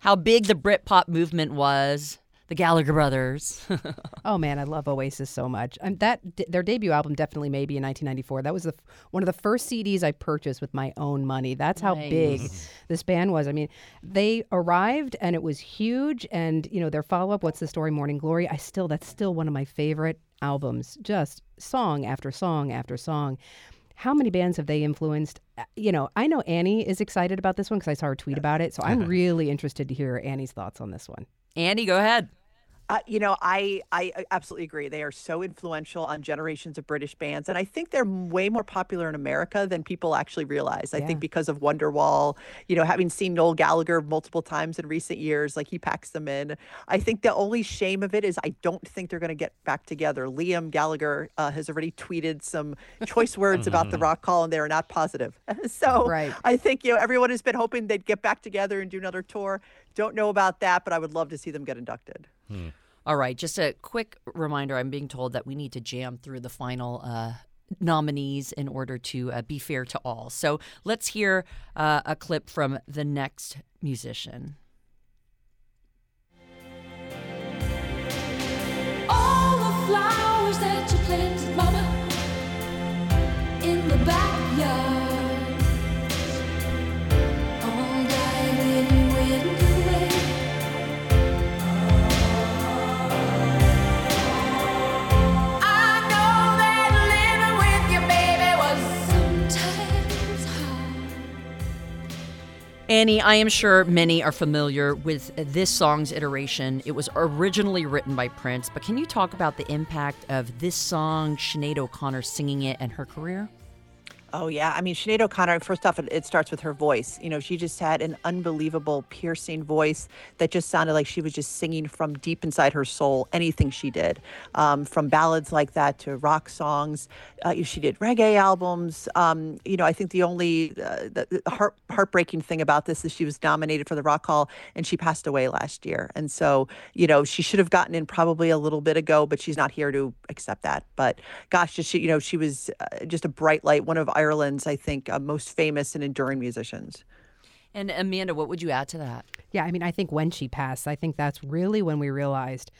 how big the Britpop movement was, the Gallagher brothers. Oh man, I love Oasis so much. And that their debut album definitely maybe in 1994. That was the, one of the first CDs I purchased with my own money. That's how big this band was. I mean, they arrived and it was huge. And you know their follow up, "What's the Story?" Morning Glory. I still that's still one of my favorite albums. Just song after song after song. How many bands have they influenced? Uh, You know, I know Annie is excited about this one because I saw her tweet about it. So I'm really interested to hear Annie's thoughts on this one. Andy, go ahead. Uh, you know, I I absolutely agree. They are so influential on generations of British bands, and I think they're way more popular in America than people actually realize. I Yeah. think because of Wonderwall, you know, having seen Noel Gallagher multiple times in recent years, like he packs them in. I think the only shame of it is I don't think they're going to get back together. Liam Gallagher uh, has already tweeted some choice words about the Rock Hall, and they are not positive. so Right. I think you know everyone has been hoping they'd get back together and do another tour. Don't know about that, but I would love to see them get inducted. All right, just a quick reminder I'm being told that we need to jam through the final uh, nominees in order to uh, be fair to all. So let's hear uh, a clip from the next musician. All the Annie, I am sure many are familiar with this song's iteration. It was originally written by Prince, but can you talk about the impact of this song, Sinead O'Connor singing it, and her career? Oh yeah, I mean Sinead O'Connor. First off, it, starts with her voice. You know, she just had an unbelievable, piercing voice that just sounded like she was just singing from deep inside her soul. Anything she did, um, from ballads like that to rock songs. Uh, she did reggae albums. Um, you know, I think the only uh, the, heart, heartbreaking thing about this is she was nominated for the Rock Hall and she passed away last year. And so, you know, she should have gotten in probably a little bit ago, but she's not here to accept that. But gosh, just she, you know, she was uh, just a bright light, one of Ireland's, I think, uh, most famous and enduring musicians. And Amanda, what would you add to that? Yeah, I mean, I think when she passed, I think that's really when we realized,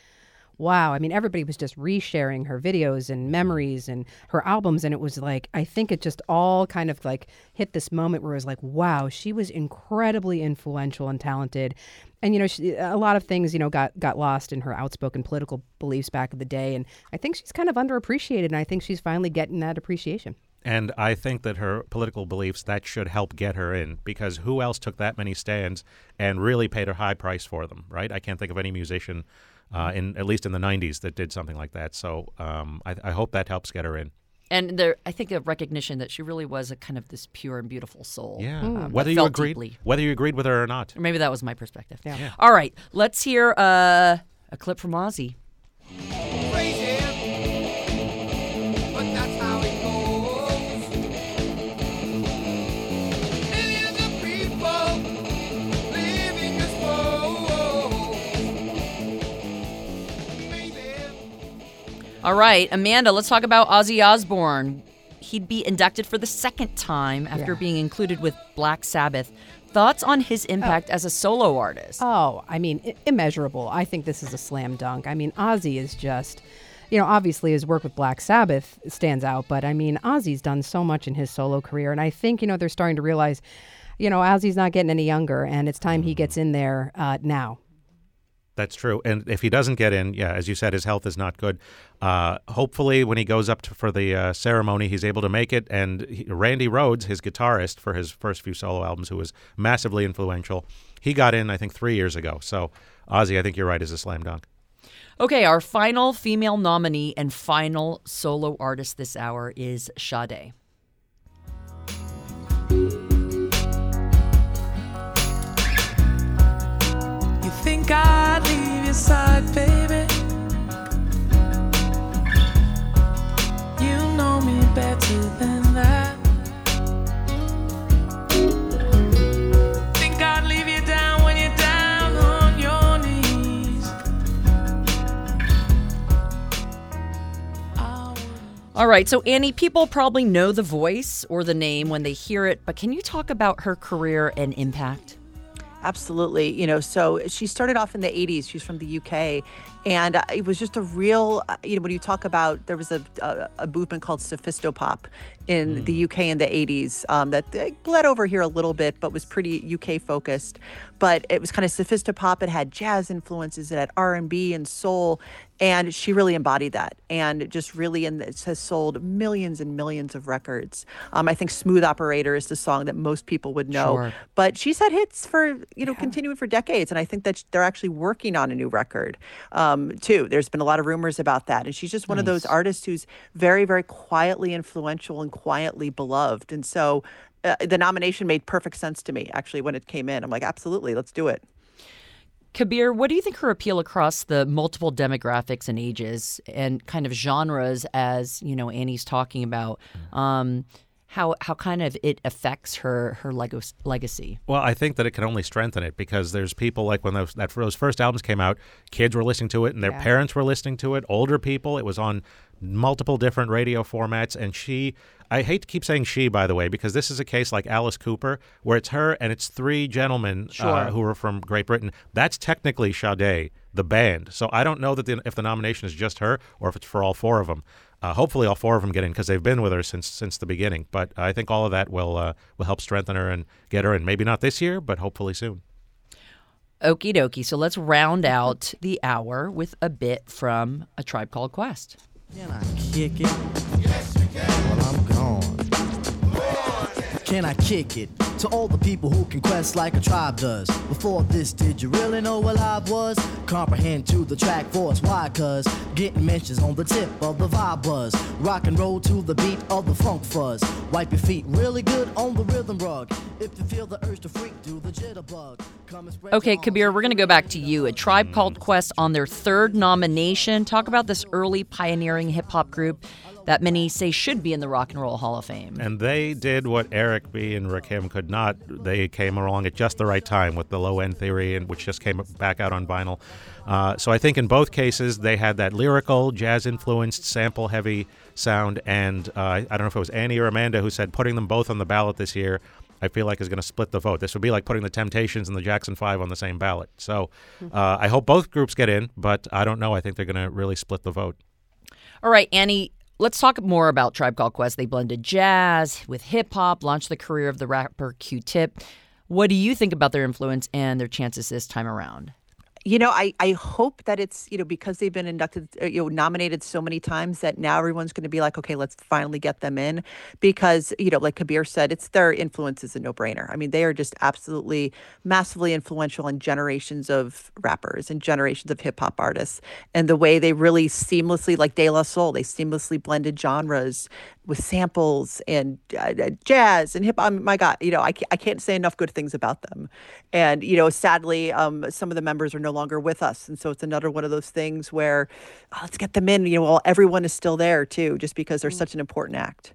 wow. I mean, everybody was just resharing her videos and memories and her albums, and it was like I think it just all kind of like hit this moment where it was like, wow, she was incredibly influential and talented. And you know, she, a lot of things you know got got lost in her outspoken political beliefs back in the day, and I think she's kind of underappreciated, and I think she's finally getting that appreciation. And I think that her political beliefs that should help get her in because who else took that many stands and really paid a high price for them, right? I can't think of any musician uh, in at least in the '90s that did something like that. So um, I, I hope that helps get her in. And there, I think a recognition that she really was a kind of this pure and beautiful soul. Yeah, um, whether you agreed, deeply. whether you agreed with her or not. Or maybe that was my perspective. Yeah. All right, let's hear uh, a clip from Ozzy. All right, Amanda, let's talk about Ozzy Osbourne. He'd be inducted for the second time after Yeah. being included with Black Sabbath. Thoughts on his impact as a solo artist? Oh, I mean, i- immeasurable. I think this is a slam dunk. I mean, Ozzy is just, you know, obviously his work with Black Sabbath stands out, but I mean, Ozzy's done so much in his solo career. And I think, you know, they're starting to realize, you know, Ozzy's not getting any younger, and it's time he gets in there uh, now. That's true. And if he doesn't get in, yeah, as you said, his health is not good. Uh, hopefully, when he goes up to, for the uh, ceremony, he's able to make it. And he, Randy Rhoads, his guitarist for his first few solo albums, who was massively influential, he got in, I think, three years ago. So, Ozzy, I think you're right, is a slam dunk. Okay, our final female nominee and final solo artist this hour is Sade. Think I'd leave your side, baby? You know me better than that. Think I'd leave you down when you're down on your knees? All right, so Annie, people probably know the voice or the name when they hear it, but can you talk about her career and impact? Absolutely. You know, so she started off in the 80s. She's from the UK. And uh, it was just a real, uh, you know, when you talk about, there was a, a, a movement called Sophisti-pop in the UK in the 80s um, that bled over here a little bit, but was pretty UK focused. But it was kind of Sophisti-pop. It had jazz influences. It had R&B and soul. And she really embodied that and just really and it has sold millions and millions of records. Um, I think Smooth Operator is the song that most people would know Sure. but she's had hits for you know continuing for decades and i think that they're actually working on a new record um, too there's been a lot of rumors about that and she's just one of those artists who's very very quietly influential and quietly beloved and so uh, the nomination made perfect sense to me actually when it came in i'm like absolutely let's do it Kabir, what do you think her appeal across the multiple demographics and ages and kind of genres, as you know, Annie's talking about, um, how how kind of it affects her her lego- legacy? Well, I think that it can only strengthen it because there's people like when those that those first albums came out, kids were listening to it and their Yeah. parents were listening to it, older people. It was on multiple different radio formats, and she. I hate to keep saying she, by the way, because this is a case like Alice Cooper, where it's her and it's three gentlemen uh, who are from Great Britain. That's technically Sade, the band. So I don't know that the, if the nomination is just her or if it's for all four of them. Uh, hopefully, all four of them get in because they've been with her since since the beginning. But I think all of that will uh, will help strengthen her and get her in. Maybe not this year, but hopefully soon. Okie dokie. So let's round out the hour with a bit from A Tribe Called Quest. Can I kick it? Yes, you can. Well, I'm gone. Can I kick it to all the people who can quest like a tribe does? Before this, did you really know what I was? Comprehend to the track force, why? Cuz getting mentions on the tip of the vibe buzz. Rock and roll to the beat of the funk fuzz. Wipe your feet really good on the rhythm rug. If you feel the urge to freak, do the jitterbug. Come and spread Okay, Kabir, we're going to go back to you. A Tribe Called Quest on their third nomination. Talk about this early pioneering hip hop group that many say should be in the Rock and Roll Hall of Fame. And they did what Eric B. and Rakim could not. They came along at just the right time with the low end theory, and which just came back out on vinyl. Uh, so I think in both cases they had that lyrical, jazz influenced, sample heavy sound. And uh, I don't know if it was Annie or Amanda who said putting them both on the ballot this year. I feel like is going to split the vote. This would be like putting the Temptations and the Jackson Five on the same ballot. So uh, I hope both groups get in, but I don't know. I think they're going to really split the vote. All right, Annie, let's talk more about Tribe Called Quest. They blended jazz with hip hop, launched the career of the rapper Q Tip. What do you think about their influence and their chances this time around? You know, I, I hope that it's, you know, because they've been inducted, uh, you know, nominated so many times that now everyone's going to be like, okay, let's finally get them in. Because, you know, like Kabir said, it's their influence is a no brainer. I mean, they are just absolutely massively influential in generations of rappers and generations of hip hop artists. And the way they really seamlessly, like De La Soul, they seamlessly blended genres with samples and uh, uh, jazz and hip hop. My God, you know, I can't, I can't say enough good things about them. And, you know, sadly, um, some of the members are no longer with us. And so it's another one of those things where oh, let's get them in, you know, while everyone is still there too, just because they're such an important act.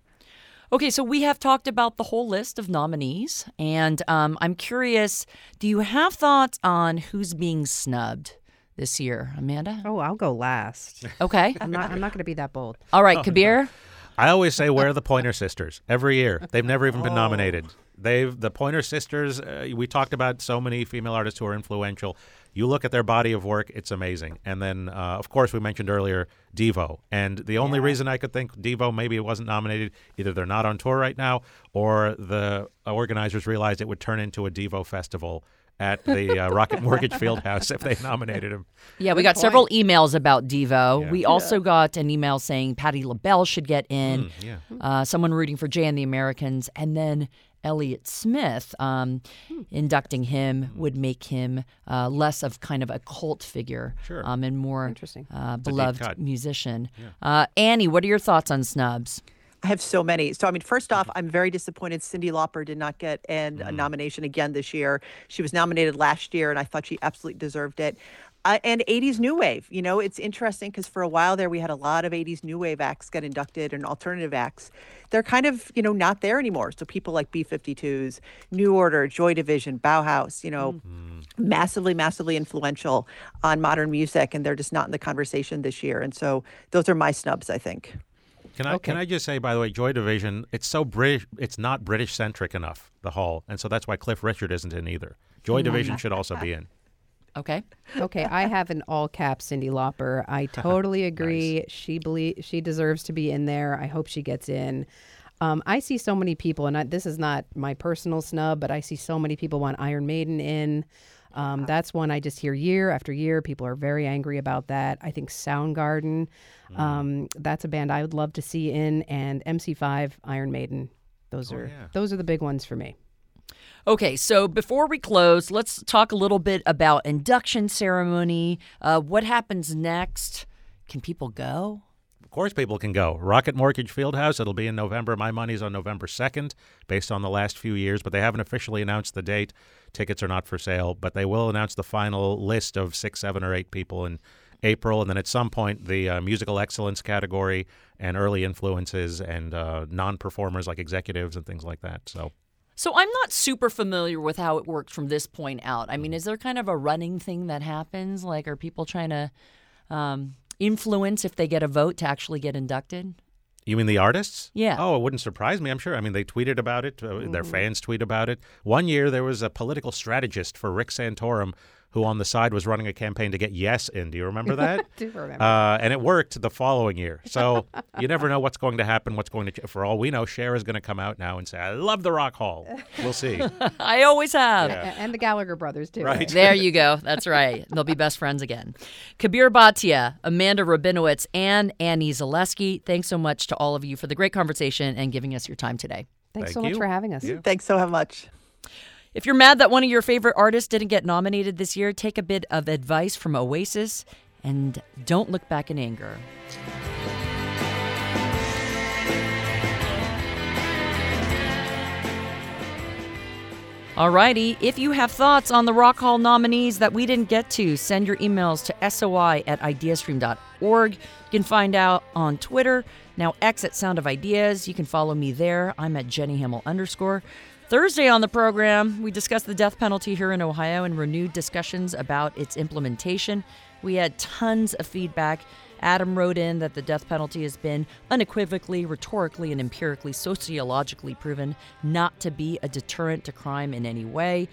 Okay, so we have talked about the whole list of nominees, and um, I'm curious do you have thoughts on who's being snubbed this year, Amanda? Oh, I'll go last. Okay. I'm not. I'm not going to be that bold. All right, Kabir. I always say, where are the Pointer Sisters? Every year, they've never even been nominated. They've the Pointer Sisters. Uh, we talked about so many female artists who are influential. You look at their body of work; it's amazing. And then, uh, of course, we mentioned earlier Devo. And the only reason I could think Devo maybe it wasn't nominated, either they're not on tour right now, or the organizers realized it would turn into a Devo festival at the uh, Rocket Mortgage Fieldhouse if they nominated him. Yeah, we got several emails about Devo. Yeah. We also got an email saying Patti LaBelle should get in, Mm, yeah. uh, someone rooting for Jay and the Americans, and then Elliott Smith um, inducting him would make him uh, less of kind of a cult figure Sure. um, and more Interesting. uh, beloved cut. musician. Uh, Annie, what are your thoughts on snubs? I have so many. So, I mean, first off, I'm very disappointed Cyndi Lauper did not get an, a nomination again this year. She was nominated last year, and I thought she absolutely deserved it. Uh, and 80s New Wave. You know, it's interesting because for a while there, we had a lot of 80s New Wave acts get inducted and alternative acts. They're kind of, you know, not there anymore. So, people like B 52s, New Order, Joy Division, Bauhaus, you know, massively, massively influential on modern music, and they're just not in the conversation this year. And so, those are my snubs, I think. Can I can I just say by the way, Joy Division, it's so British, it's not British centric enough. The Hall, and so that's why Cliff Richard isn't in either. Joy Division should also be in. Okay. Okay, I have an all cap Cyndi Lauper. I totally agree. She believe she deserves to be in there. I hope she gets in. Um, I see so many people, and I, this is not my personal snub, but I see so many people want Iron Maiden in. Um, that's one I just hear year after year. People are very angry about that. I think Soundgarden, um, that's a band I would love to see in, and MC5, Iron Maiden. Those are yeah. those are the big ones for me. Okay, so before we close, let's talk a little bit about induction ceremony. Uh, what happens next? Can people go? Of course, people can go. Rocket Mortgage Fieldhouse. It'll be in November. My money's on November second, based on the last few years, but they haven't officially announced the date. Tickets are not for sale, but they will announce the final list of six, seven, or eight people in April, and then at some point the uh, musical excellence category and early influences and uh, non-performers like executives and things like that. So. So I'm not super familiar with how it works from this point out. I mean, is there kind of a running thing that happens? Like, are people trying to um, influence if they get a vote to actually get inducted? You mean the artists? Yeah. Oh, it wouldn't surprise me. I'm sure. I mean, they tweeted about it. Uh, Their fans tweet about it. One year, there was a political strategist for Rick Santorum who, on the side, was running a campaign to get yes in. Do you remember that? do remember. Uh, and it worked the following year. So you never know what's going to happen. What's going to? ch- For all we know, Cher is going to come out now and say, "I love the Rock Hall." We'll see. I always have. A- and the Gallagher brothers too. Right. There you go. That's right. They'll be best friends again. Kabir Bhatia, Amanda Rabinowitz, and Annie Zaleski, thanks so much to all of you for the great conversation and giving us your time today. Thanks Thank so much for having us. Thanks so much. If you're mad that one of your favorite artists didn't get nominated this year, take a bit of advice from Oasis and don't look back in anger. Alrighty, if you have thoughts on the Rock Hall nominees that we didn't get to, send your emails to soi at ideastream.org. You can find out on Twitter, now X at Sound of Ideas. You can follow me there. I'm at Jenny Hamel underscore. Thursday on the program, we discussed the death penalty here in Ohio and renewed discussions about its implementation. We had tons of feedback. Adam wrote in that the death penalty has been unequivocally, rhetorically, and empirically, sociologically proven not to be a deterrent to crime in any way.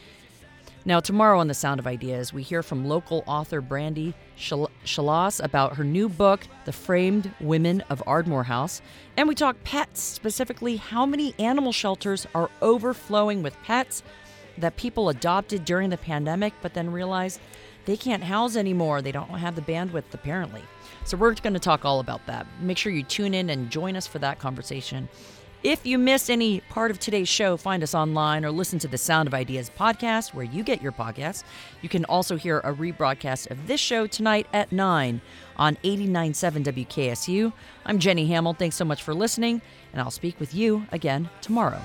Now, tomorrow on The Sound of Ideas, we hear from local author Brandy Shal- Shalas about her new book, The Framed Women of Ardmore House. And we talk pets, specifically how many animal shelters are overflowing with pets that people adopted during the pandemic, but then realized they can't house anymore. They don't have the bandwidth, apparently. So, we're going to talk all about that. Make sure you tune in and join us for that conversation. If you missed any part of today's show, find us online or listen to the Sound of Ideas podcast where you get your podcasts. You can also hear a rebroadcast of this show tonight at 9 on 89.7 WKSU. I'm Jenny Hamel. Thanks so much for listening, and I'll speak with you again tomorrow.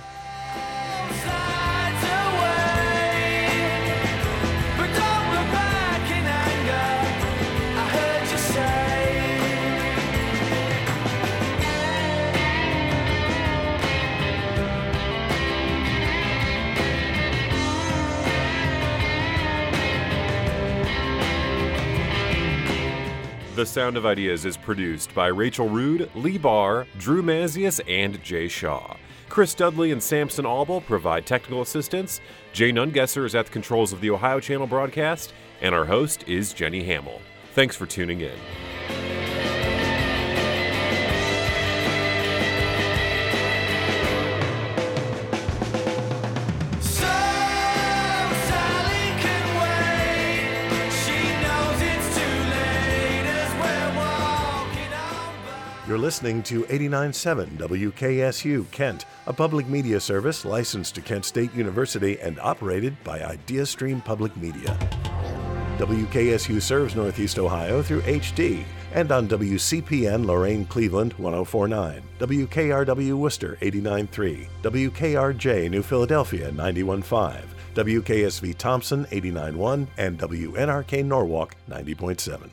The Sound of Ideas is produced by Rachel Rude, Lee Barr, Drew Mazius, and Jay Shaw. Chris Dudley and Samson Albel provide technical assistance. Jay Nungesser is at the controls of the Ohio Channel broadcast, and our host is Jenny Hamel. Thanks for tuning in. You're listening to 89.7 WKSU Kent, a public media service licensed to Kent State University and operated by IdeaStream Public Media. WKSU serves Northeast Ohio through HD and on WCPN Lorain Cleveland 1049, WKRW Wooster 893, WKRJ New Philadelphia 915, WKSV Thompson 89.1, and WNRK Norwalk 90.7.